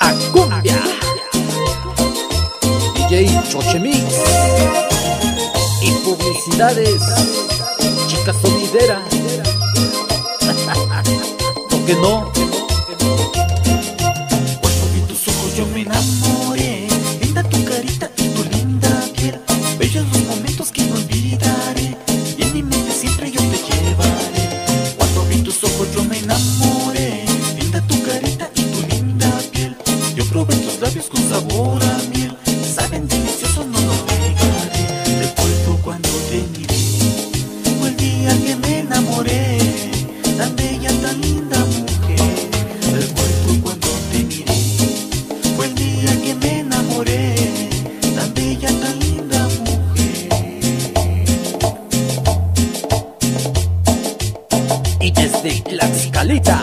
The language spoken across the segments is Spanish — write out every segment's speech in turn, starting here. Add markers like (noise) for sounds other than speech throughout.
a cumbia. DJ Chochemix y publicidades, chica sonidera. (laughs) ¿Por qué no? Cuando vi tus ojos yo me enamoré Linda tu carita y tu linda piel Bellos los momentos que no olvidaré sabor a miel. Saben deliciosos, no lo negaré. Recuerdo cuando te miré Fue el día que me enamoré. Tan bella, tan linda mujer. Recuerdo cuando te miré Fue el día que me enamoré. Tan bella, tan linda mujer. Y desde Tlaxcalita,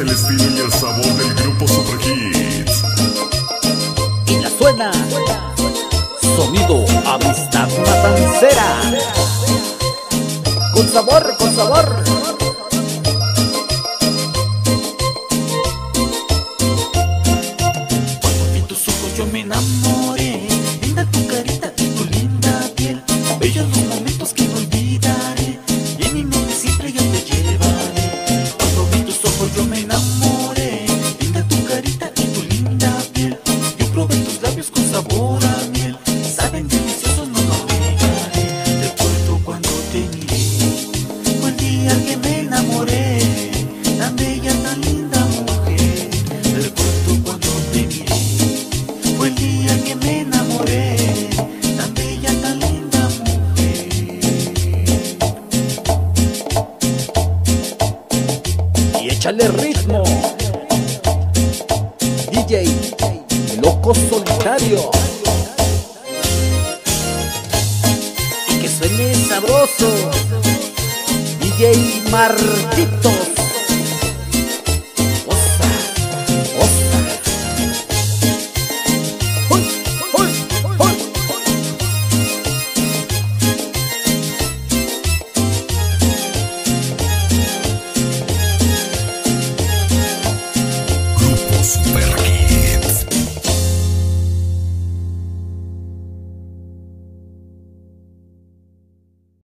el estilo y el sabor del grupo Super Hits. y la suena. Sonido Amistad Matancera. Con sabor, con sabor. Fue el día que me enamoré, tan bella, tan linda mujer. Y échale ritmo. DJ Loco Solitario. Y que suene sabroso. DJ Martitos.